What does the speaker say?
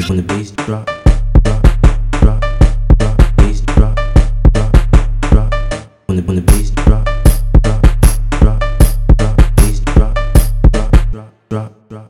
the when the bass drop, drop, drop, drop, bass drop, drop, drop. When the when the bass drop, drop, drop, drop, bass drop, drop, drop, drop.